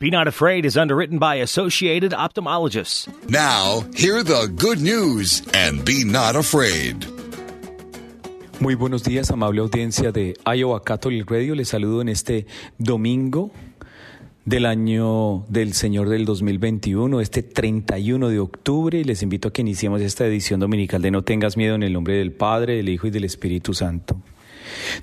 Be Not Afraid is underwritten by Associated Ophthalmologists. Now, hear the good news and be not afraid. Muy buenos días, amable audiencia de Iowa Catholic Radio. Les saludo en este domingo del año del Señor del 2021, este 31 de octubre, y les invito a que iniciemos esta edición dominical de No tengas miedo en el nombre del Padre, del Hijo y del Espíritu Santo.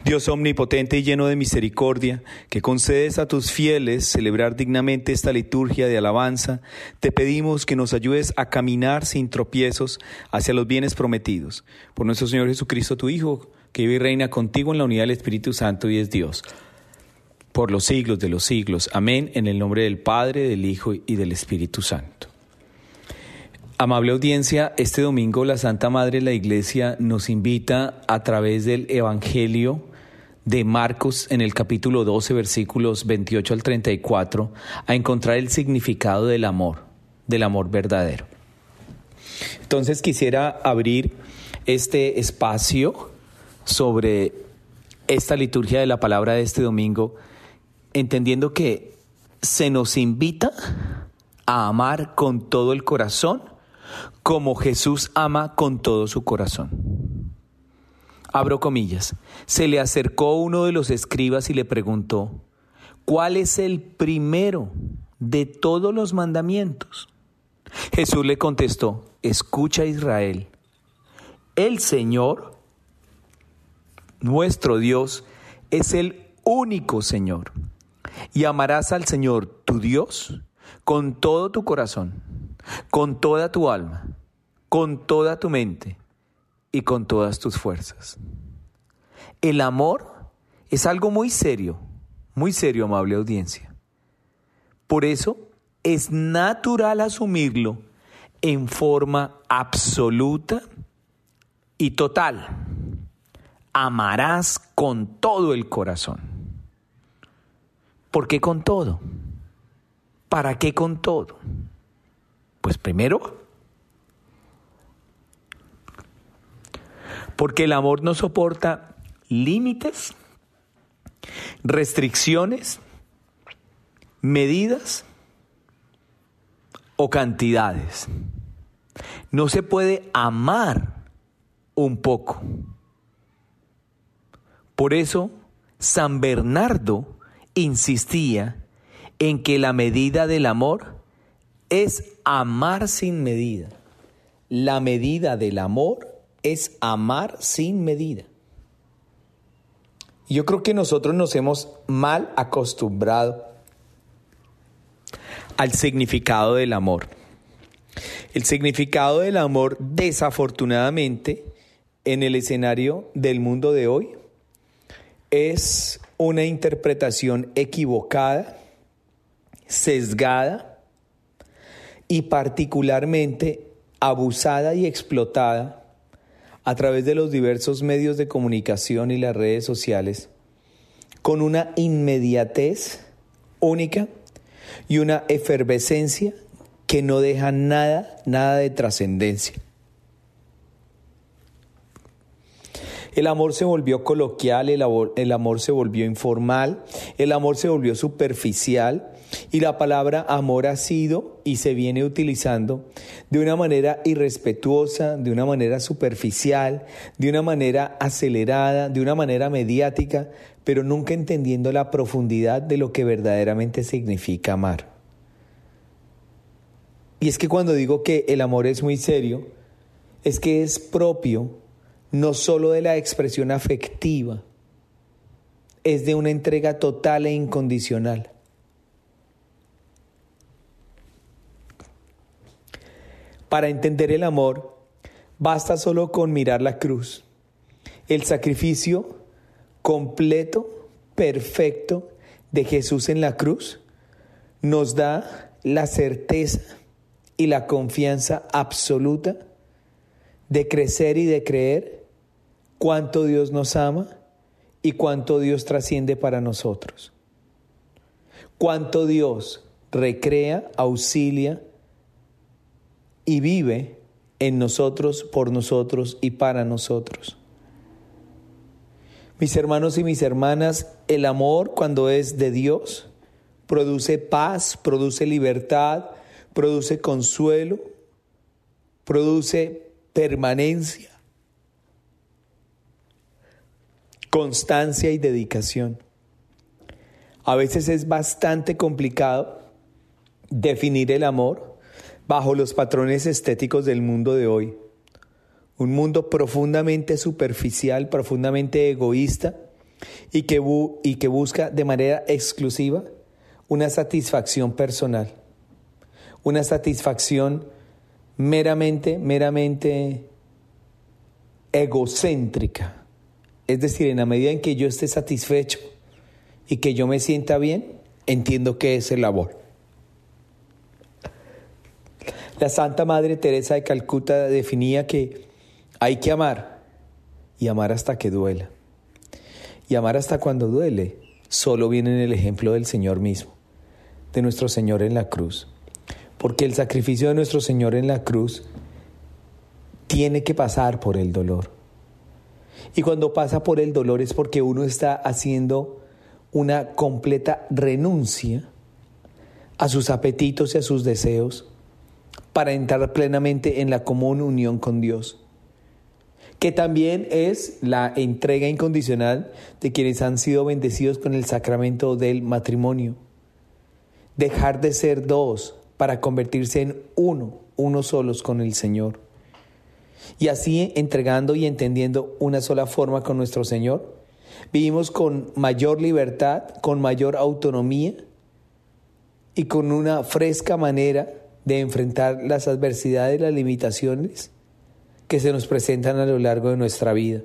Dios omnipotente y lleno de misericordia, que concedes a tus fieles celebrar dignamente esta liturgia de alabanza, te pedimos que nos ayudes a caminar sin tropiezos hacia los bienes prometidos. Por nuestro Señor Jesucristo, tu Hijo, que vive y reina contigo en la unidad del Espíritu Santo y es Dios. Por los siglos de los siglos. Amén. En el nombre del Padre, del Hijo y del Espíritu Santo. Amable audiencia, este domingo la Santa Madre de la Iglesia nos invita a través del Evangelio de Marcos en el capítulo 12 versículos 28 al 34 a encontrar el significado del amor, del amor verdadero. Entonces quisiera abrir este espacio sobre esta liturgia de la palabra de este domingo, entendiendo que se nos invita a amar con todo el corazón, como Jesús ama con todo su corazón. Abro comillas. Se le acercó uno de los escribas y le preguntó, ¿cuál es el primero de todos los mandamientos? Jesús le contestó, escucha Israel, el Señor, nuestro Dios, es el único Señor. Y amarás al Señor, tu Dios, con todo tu corazón con toda tu alma, con toda tu mente y con todas tus fuerzas. El amor es algo muy serio, muy serio, amable audiencia. Por eso es natural asumirlo en forma absoluta y total. Amarás con todo el corazón. ¿Por qué con todo? ¿Para qué con todo? Primero, porque el amor no soporta límites, restricciones, medidas o cantidades. No se puede amar un poco. Por eso, San Bernardo insistía en que la medida del amor es amar sin medida. La medida del amor es amar sin medida. Yo creo que nosotros nos hemos mal acostumbrado al significado del amor. El significado del amor, desafortunadamente, en el escenario del mundo de hoy, es una interpretación equivocada, sesgada, y particularmente abusada y explotada a través de los diversos medios de comunicación y las redes sociales, con una inmediatez única y una efervescencia que no deja nada, nada de trascendencia. El amor se volvió coloquial, el amor, el amor, se volvió informal, el amor se volvió superficial y la palabra amor ha sido y se viene utilizando de una manera irrespetuosa, de una manera superficial, de una manera acelerada, de una manera mediática, pero nunca entendiendo la profundidad de lo que verdaderamente significa amar. Y es que cuando digo que el amor es muy serio, es que es propio no solo de la expresión afectiva, es de una entrega total e incondicional. Para entender el amor, basta solo con mirar la cruz. El sacrificio completo, perfecto de Jesús en la cruz nos da la certeza y la confianza absoluta de crecer y de creer cuánto Dios nos ama y cuánto Dios trasciende para nosotros. Cuánto Dios recrea, auxilia, y vive en nosotros, por nosotros y para nosotros. Mis hermanos y mis hermanas, el amor cuando es de Dios, produce paz, produce libertad, produce consuelo, produce permanencia, constancia y dedicación. A veces es bastante complicado definir el amor bajo los patrones estéticos del mundo de hoy. Un mundo profundamente superficial, profundamente egoísta y que, busca de manera exclusiva una satisfacción personal, una satisfacción meramente, meramente egocéntrica. Es decir, en la medida en que yo esté satisfecho y que yo me sienta bien, entiendo que es el amor. La Santa Madre Teresa de Calcuta definía que hay que amar y amar hasta que duela. Y amar hasta cuando duele solo viene en el ejemplo del Señor mismo, de nuestro Señor en la cruz. Porque el sacrificio de nuestro Señor en la cruz tiene que pasar por el dolor. Y cuando pasa por el dolor es porque uno está haciendo una completa renuncia a sus apetitos y a sus deseos para entrar plenamente en la común unión con Dios, que también es la entrega incondicional de quienes han sido bendecidos con el sacramento del matrimonio. Dejar de ser dos para convertirse en uno, uno solos con el Señor. Y así entregando y entendiendo una sola forma con nuestro Señor, vivimos con mayor libertad, con mayor autonomía y con una fresca manera de enfrentar las adversidades, las limitaciones que se nos presentan a lo largo de nuestra vida.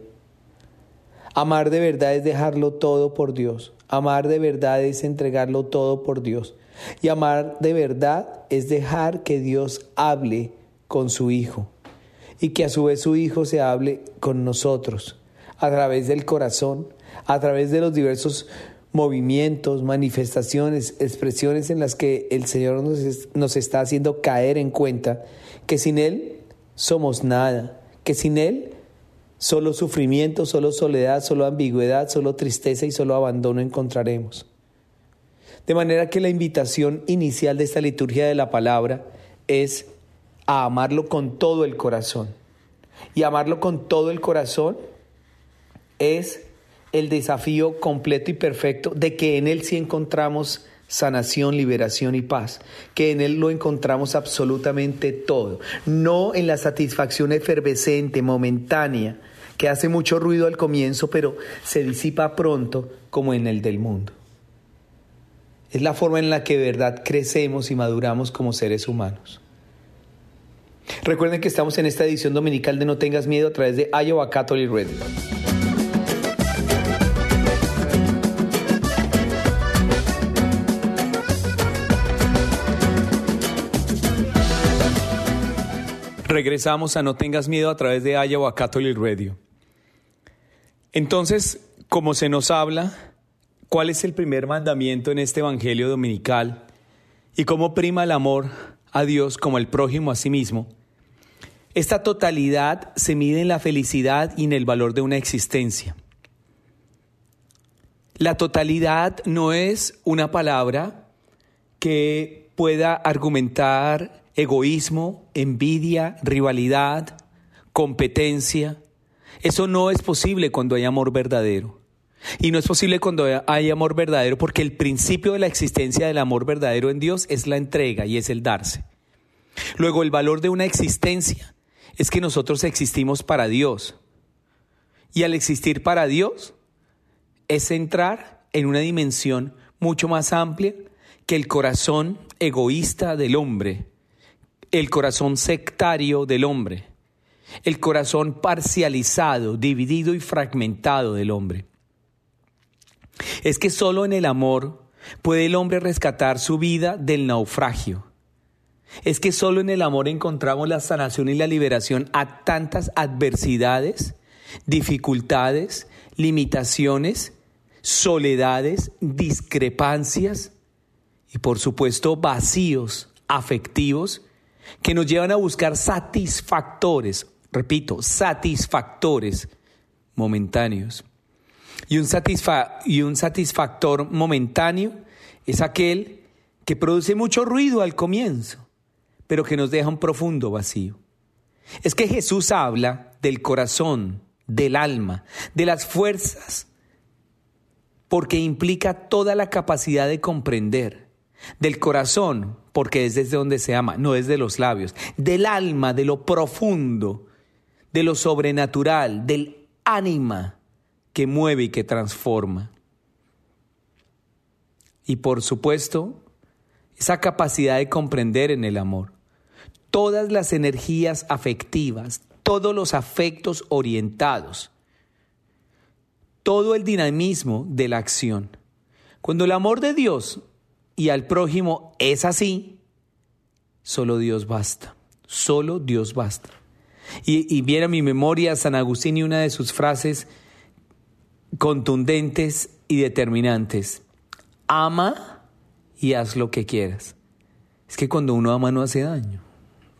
Amar de verdad es dejarlo todo por Dios. Amar de verdad es entregarlo todo por Dios. Y amar de verdad es dejar que Dios hable con su Hijo y que a su vez su Hijo se hable con nosotros a través del corazón, a través de los diversos movimientos, manifestaciones, expresiones en las que el Señor nos, está haciendo caer en cuenta que sin Él somos nada, que sin Él solo sufrimiento, solo soledad, solo ambigüedad, solo tristeza y solo abandono encontraremos. De manera que la invitación inicial de esta liturgia de la palabra es a amarlo con todo el corazón. Y amarlo con todo el corazón es el desafío completo y perfecto de que en Él sí encontramos sanación, liberación y paz, que en Él lo encontramos absolutamente todo, no en la satisfacción efervescente, momentánea, que hace mucho ruido al comienzo, pero se disipa pronto como en el del mundo. Es la forma en la que de verdad crecemos y maduramos como seres humanos. Recuerden que estamos en esta edición dominical de No tengas miedo a través de Iowa Catholic Radio. Regresamos a No tengas miedo a través de Iowa Catholic Radio. Entonces, como se nos habla, ¿cuál es el primer mandamiento en este Evangelio dominical? Y cómo prima el amor a Dios como el prójimo a sí mismo. Esta totalidad se mide en la felicidad y en el valor de una existencia. La totalidad no es una palabra que pueda argumentar egoísmo, envidia, rivalidad, competencia. Eso no es posible cuando hay amor verdadero. Y no es posible cuando hay amor verdadero porque el principio de la existencia del amor verdadero en Dios es la entrega y es el darse. Luego el valor de una existencia es que nosotros existimos para Dios. Y al existir para Dios es entrar en una dimensión mucho más amplia que el corazón egoísta del hombre, el corazón sectario del hombre, el corazón parcializado, dividido y fragmentado del hombre. Es que solo en el amor puede el hombre rescatar su vida del naufragio. Es que solo en el amor encontramos la sanación y la liberación a tantas adversidades, dificultades, limitaciones, soledades, discrepancias y por supuesto vacíos afectivos que nos llevan a buscar satisfactores, repito, satisfactores momentáneos. Y un, satisfactor momentáneo es aquel que produce mucho ruido al comienzo, pero que nos deja un profundo vacío. Es que Jesús habla del corazón, del alma, de las fuerzas, porque implica toda la capacidad de comprender, del corazón, porque es desde donde se ama, no es de los labios, del alma, de lo profundo, de lo sobrenatural, del ánima que mueve y que transforma. Y por supuesto, esa capacidad de comprender en el amor. Todas las energías afectivas, todos los afectos orientados, todo el dinamismo de la acción. Cuando el amor de Dios y al prójimo es así, solo Dios basta, solo Dios basta. Y, y a mi memoria San Agustín y una de sus frases contundentes y determinantes. Ama y haz lo que quieras. Es que cuando uno ama no hace daño.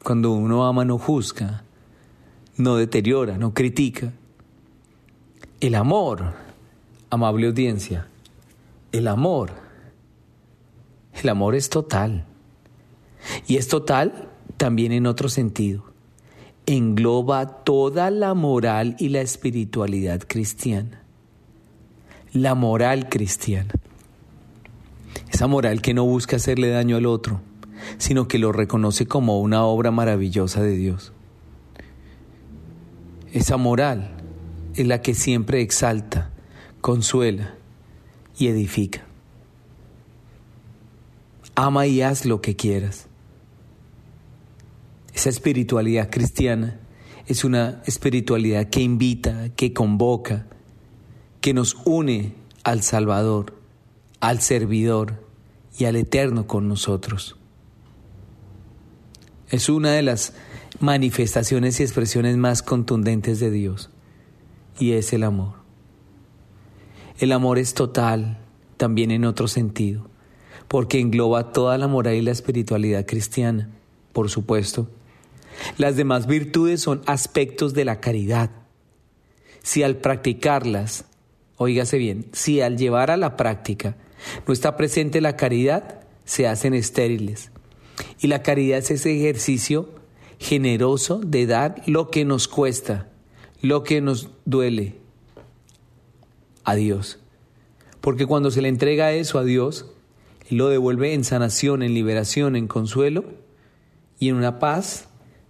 Cuando uno ama no juzga, no deteriora, no critica. El amor, amable audiencia, el amor el amor es total. Y es total también en otro sentido. Engloba toda la moral y la espiritualidad cristiana. La moral cristiana. Esa moral que no busca hacerle daño al otro, sino que lo reconoce como una obra maravillosa de Dios. Esa moral es la que siempre exalta, consuela y edifica. Ama y haz lo que quieras. Esa espiritualidad cristiana es una espiritualidad que invita, que convoca, que nos une al Salvador, al servidor y al Eterno con nosotros. Es una de las manifestaciones y expresiones más contundentes de Dios y es el amor. El amor es total también en otro sentido porque engloba toda la moral y la espiritualidad cristiana, por supuesto. Las demás virtudes son aspectos de la caridad. Si al practicarlas, oígase bien, si al llevar a la práctica no está presente la caridad, se hacen estériles. Y la caridad es ese ejercicio generoso de dar lo que nos cuesta, lo que nos duele a Dios. Porque cuando se le entrega eso a Dios, lo devuelve en sanación, en liberación, en consuelo y en una paz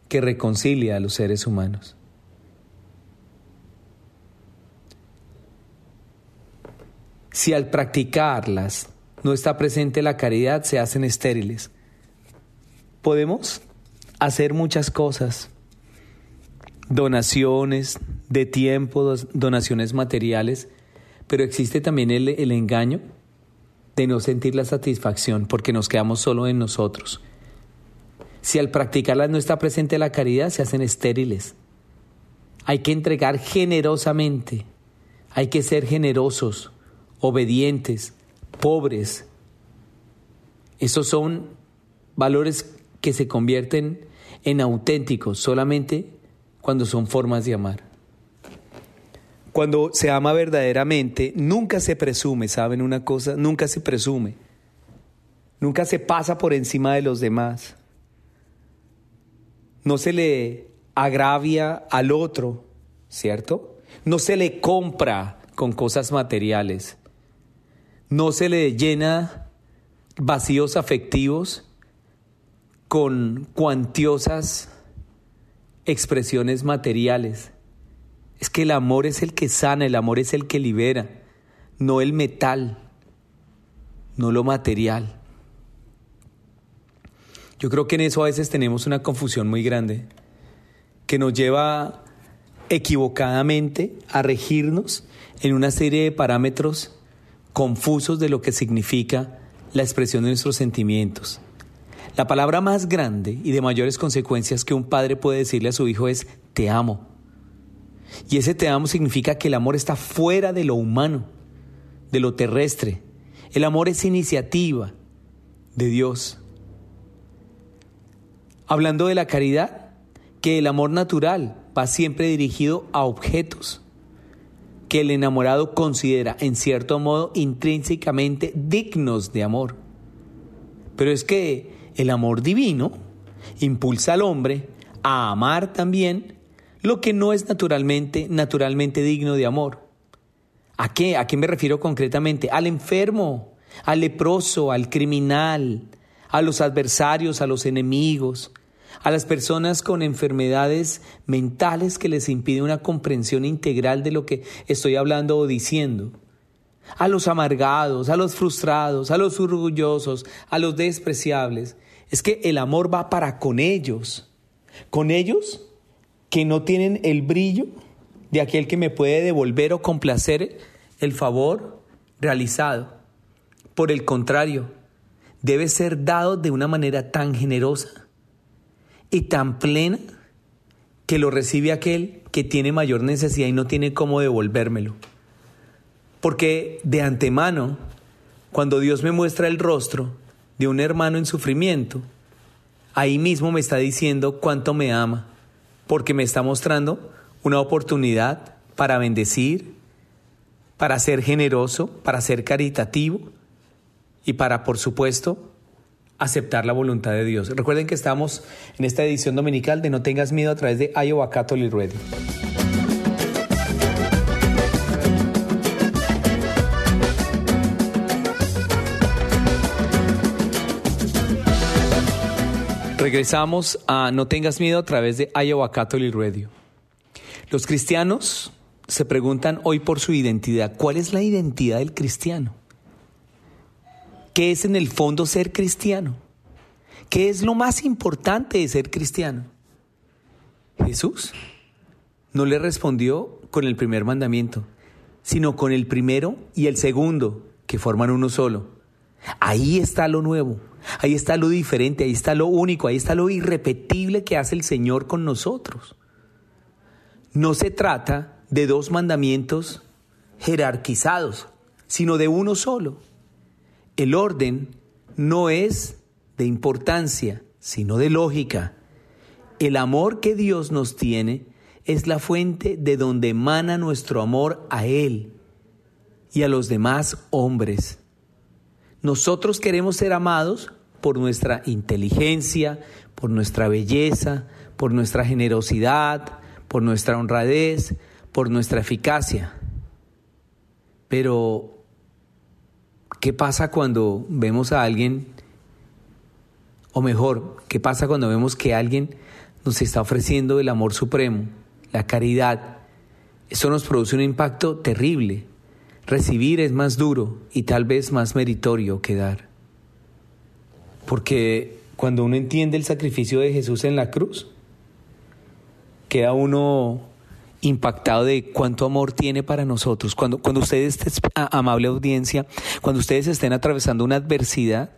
que reconcilia a los seres humanos. Si al practicarlas no está presente la caridad, se hacen estériles. Podemos hacer muchas cosas, donaciones de tiempo, donaciones materiales, pero existe también el, engaño de no sentir la satisfacción porque nos quedamos solo en nosotros. Si al practicarlas no está presente la caridad, se hacen estériles. Hay que entregar generosamente, hay que ser generosos, obedientes, pobres. Esos son valores que se convierten en auténticos solamente cuando son formas de amar. Cuando se ama verdaderamente, nunca se presume, ¿saben una cosa? Nunca se presume. Nunca se pasa por encima de los demás. No se le agravia al otro, ¿cierto? No se le compra con cosas materiales. No se le llena vacíos afectivos con cuantiosas expresiones materiales. Es que el amor es el que sana, el amor es el que libera, no el metal, no lo material. Yo creo que en eso a veces tenemos una confusión muy grande que nos lleva equivocadamente a regirnos en una serie de parámetros confusos de lo que significa la expresión de nuestros sentimientos. La palabra más grande y de mayores consecuencias que un padre puede decirle a su hijo es te amo. Y ese te amo significa que el amor está fuera de lo humano, de lo terrestre. El amor es iniciativa de Dios. Hablando de la caridad, que el amor natural va siempre dirigido a objetos que el enamorado considera en cierto modo intrínsecamente dignos de amor. Pero es que el amor divino impulsa al hombre a amar también lo que no es naturalmente, naturalmente digno de amor. ¿A qué? ¿A qué me refiero concretamente? Al enfermo, al leproso, al criminal, a los adversarios, a los enemigos, a las personas con enfermedades mentales que les impide una comprensión integral de lo que estoy hablando o diciendo, a los amargados, a los frustrados, a los orgullosos, a los despreciables. Es que el amor va para con ellos, con ellos que no tienen el brillo de aquel que me puede devolver o complacer el favor realizado. Por el contrario, debe ser dado de una manera tan generosa y tan plena que lo recibe aquel que tiene mayor necesidad y no tiene cómo devolvérmelo. Porque de antemano, cuando Dios me muestra el rostro de un hermano en sufrimiento, ahí mismo me está diciendo cuánto me ama, porque me está mostrando una oportunidad para bendecir, para ser generoso, para ser caritativo y para, por supuesto, aceptar la voluntad de Dios. Recuerden que estamos en esta edición dominical de No tengas miedo a través de Iowa Catholic Radio. Regresamos a No tengas miedo a través de Catholic Radio. Los cristianos se preguntan hoy por su identidad. ¿Cuál es la identidad del cristiano? ¿Qué es en el fondo ser cristiano? ¿Qué es lo más importante de ser cristiano? Jesús no le respondió con el primer mandamiento, sino con el primero y el segundo, que forman uno solo. Ahí está lo nuevo, ahí está lo diferente, ahí está lo único, ahí está lo irrepetible que hace el Señor con nosotros. No se trata de dos mandamientos jerarquizados, sino de uno solo. El orden no es de importancia, sino de lógica. El amor que Dios nos tiene es la fuente de donde emana nuestro amor a Él y a los demás hombres. Nosotros queremos ser amados por nuestra inteligencia, por nuestra belleza, por nuestra generosidad, por nuestra honradez, por nuestra eficacia. Pero ¿Qué pasa cuando vemos a alguien, o mejor, qué pasa cuando vemos que alguien nos está ofreciendo el amor supremo, la caridad? Eso nos produce un impacto terrible. Recibir es más duro y tal vez más meritorio que dar. Porque cuando uno entiende el sacrificio de Jesús en la cruz, queda uno impactado de cuánto amor tiene para nosotros. Cuando, cuando ustedes, amable audiencia, cuando ustedes estén atravesando una adversidad,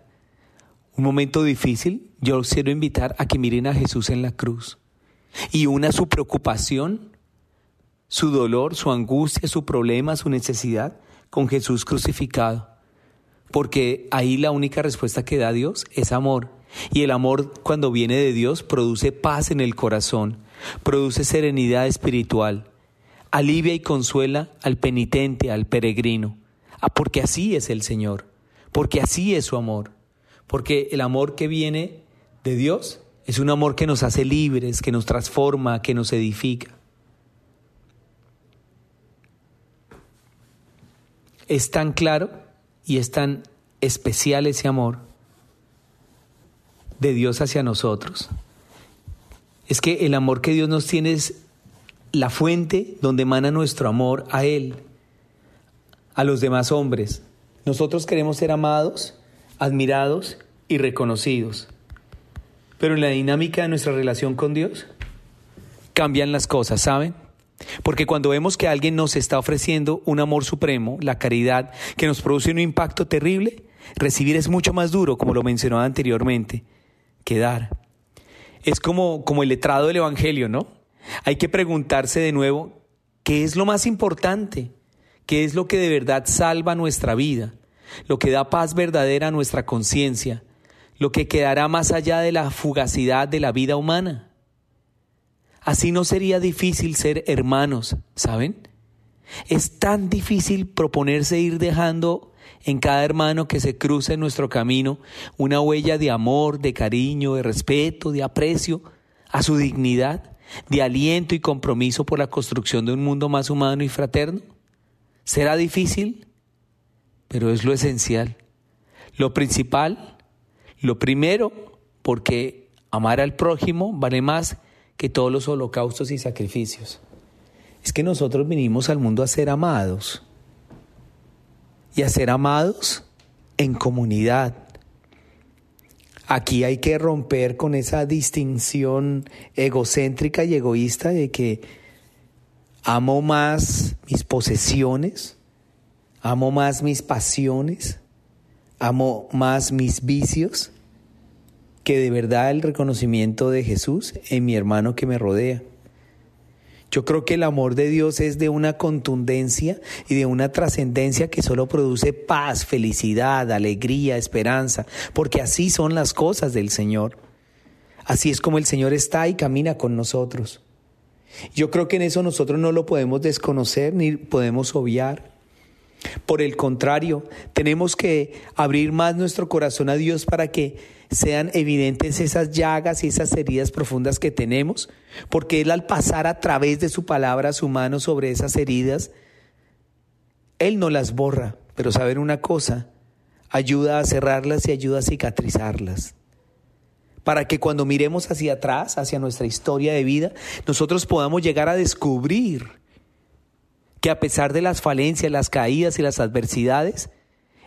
un momento difícil, yo los quiero invitar a que miren a Jesús en la cruz y una su preocupación, su dolor, su angustia, su problema, su necesidad con Jesús crucificado. Porque ahí la única respuesta que da Dios es amor. Y el amor cuando viene de Dios produce paz en el corazón produce serenidad espiritual, alivia y consuela al penitente, al peregrino, ah, porque así es el Señor, porque así es su amor, porque el amor que viene de Dios es un amor que nos hace libres, que nos transforma, que nos edifica. Es tan claro y es tan especial ese amor de Dios hacia nosotros es que el amor que Dios nos tiene es la fuente donde emana nuestro amor a Él, a los demás hombres. Nosotros queremos ser amados, admirados y reconocidos. Pero en la dinámica de nuestra relación con Dios cambian las cosas, ¿saben? Porque cuando vemos que alguien nos está ofreciendo un amor supremo, la caridad, que nos produce un impacto terrible, recibir es mucho más duro, como lo mencionaba anteriormente, que dar es como, como el letrado del Evangelio, ¿no? Hay que preguntarse de nuevo, ¿qué es lo más importante? ¿Qué es lo que de verdad salva nuestra vida? Lo que da paz verdadera a nuestra conciencia, lo que quedará más allá de la fugacidad de la vida humana. Así no sería difícil ser hermanos, ¿saben? Es tan difícil proponerse ir dejando en cada hermano que se cruza en nuestro camino una huella de amor, de cariño, de respeto, de aprecio a su dignidad, de aliento y compromiso por la construcción de un mundo más humano y fraterno? ¿Será difícil? Pero es lo esencial. Lo principal, lo primero, porque amar al prójimo vale más que todos los holocaustos y sacrificios. Es que nosotros vinimos al mundo a ser amados y a ser amados en comunidad. Aquí hay que romper con esa distinción egocéntrica y egoísta de que amo más mis posesiones, amo más mis pasiones, amo más mis vicios que de verdad el reconocimiento de Jesús en mi hermano que me rodea. Yo creo que el amor de Dios es de una contundencia y de una trascendencia que solo produce paz, felicidad, alegría, esperanza, porque así son las cosas del Señor. Así es como el Señor está y camina con nosotros. Yo creo que en eso nosotros no lo podemos desconocer ni podemos obviar. Por el contrario, tenemos que abrir más nuestro corazón a Dios para que sean evidentes esas llagas y esas heridas profundas que tenemos, porque Él al pasar a través de su palabra su mano sobre esas heridas, Él no las borra, pero saber una cosa, ayuda a cerrarlas y ayuda a cicatrizarlas. Para que cuando miremos hacia atrás, hacia nuestra historia de vida, nosotros podamos llegar a descubrir que a pesar de las falencias, las caídas y las adversidades,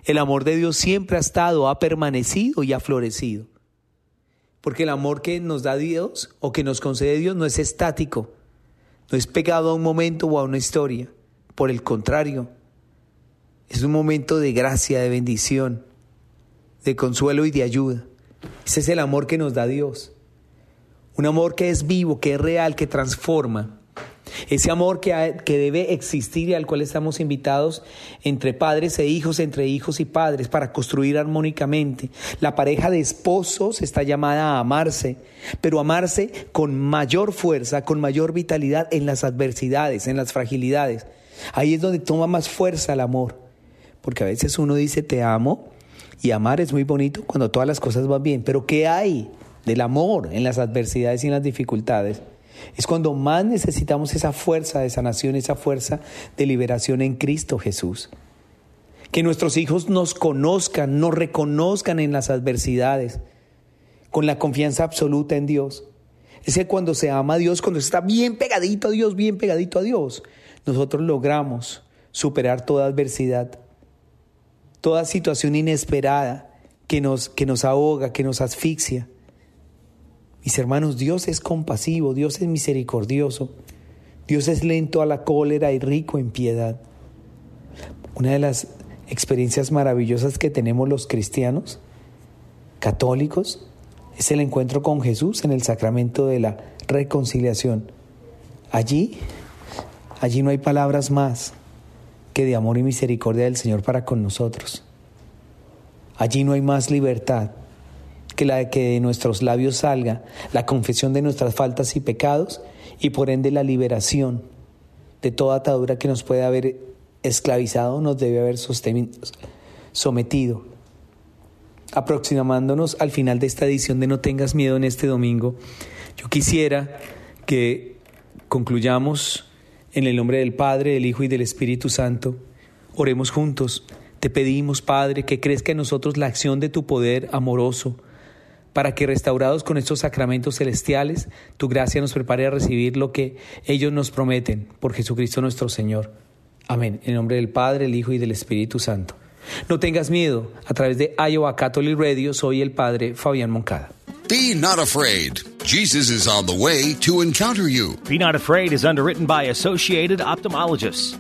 el amor de Dios siempre ha estado, ha permanecido y ha florecido. Porque el amor que nos da Dios o que nos concede Dios no es estático, no es pegado a un momento o a una historia. Por el contrario, es un momento de gracia, de bendición, de consuelo y de ayuda. Ese es el amor que nos da Dios. Un amor que es vivo, que es real, que transforma. Ese amor que, que, debe existir y al cual estamos invitados entre padres e hijos, entre hijos y padres, para construir armónicamente. La pareja de esposos está llamada a amarse, pero amarse con mayor fuerza, con mayor vitalidad en las adversidades, en las fragilidades. Ahí es donde toma más fuerza el amor. Porque a veces uno dice te amo y amar es muy bonito cuando todas las cosas van bien, pero ¿qué hay del amor en las adversidades y en las dificultades? Es cuando más necesitamos esa fuerza de sanación, esa fuerza de liberación en Cristo Jesús. Que nuestros hijos nos conozcan, nos reconozcan en las adversidades, con la confianza absoluta en Dios. Es que cuando se ama a Dios, cuando se está bien pegadito a Dios, bien pegadito a Dios, nosotros logramos superar toda adversidad, toda situación inesperada que nos, que nos ahoga, que nos asfixia. Mis hermanos, Dios es compasivo, Dios es misericordioso, Dios es lento a la cólera y rico en piedad. Una de las experiencias maravillosas que tenemos los cristianos católicos es el encuentro con Jesús en el sacramento de la reconciliación. Allí, allí no hay palabras más que de amor y misericordia del Señor para con nosotros. Allí no hay más libertad que la de que de nuestros labios salga la confesión de nuestras faltas y pecados y por ende la liberación de toda atadura que nos puede haber esclavizado, nos debe haber sometido. Aproximándonos al final de esta edición de No tengas miedo en este domingo, yo quisiera que concluyamos en el nombre del Padre, del Hijo y del Espíritu Santo. Oremos juntos. Te pedimos, Padre, que crezca en nosotros la acción de tu poder amoroso para que restaurados con estos sacramentos celestiales, tu gracia nos prepare a recibir lo que ellos nos prometen por Jesucristo nuestro Señor. Amén. En nombre del Padre, el Hijo y del Espíritu Santo. No tengas miedo. A través de Iowa Catholic Radio soy el Padre Fabián Moncada. Be not afraid. Jesus is on the way to encounter you. Be Not Afraid is underwritten by Associated Ophthalmologists.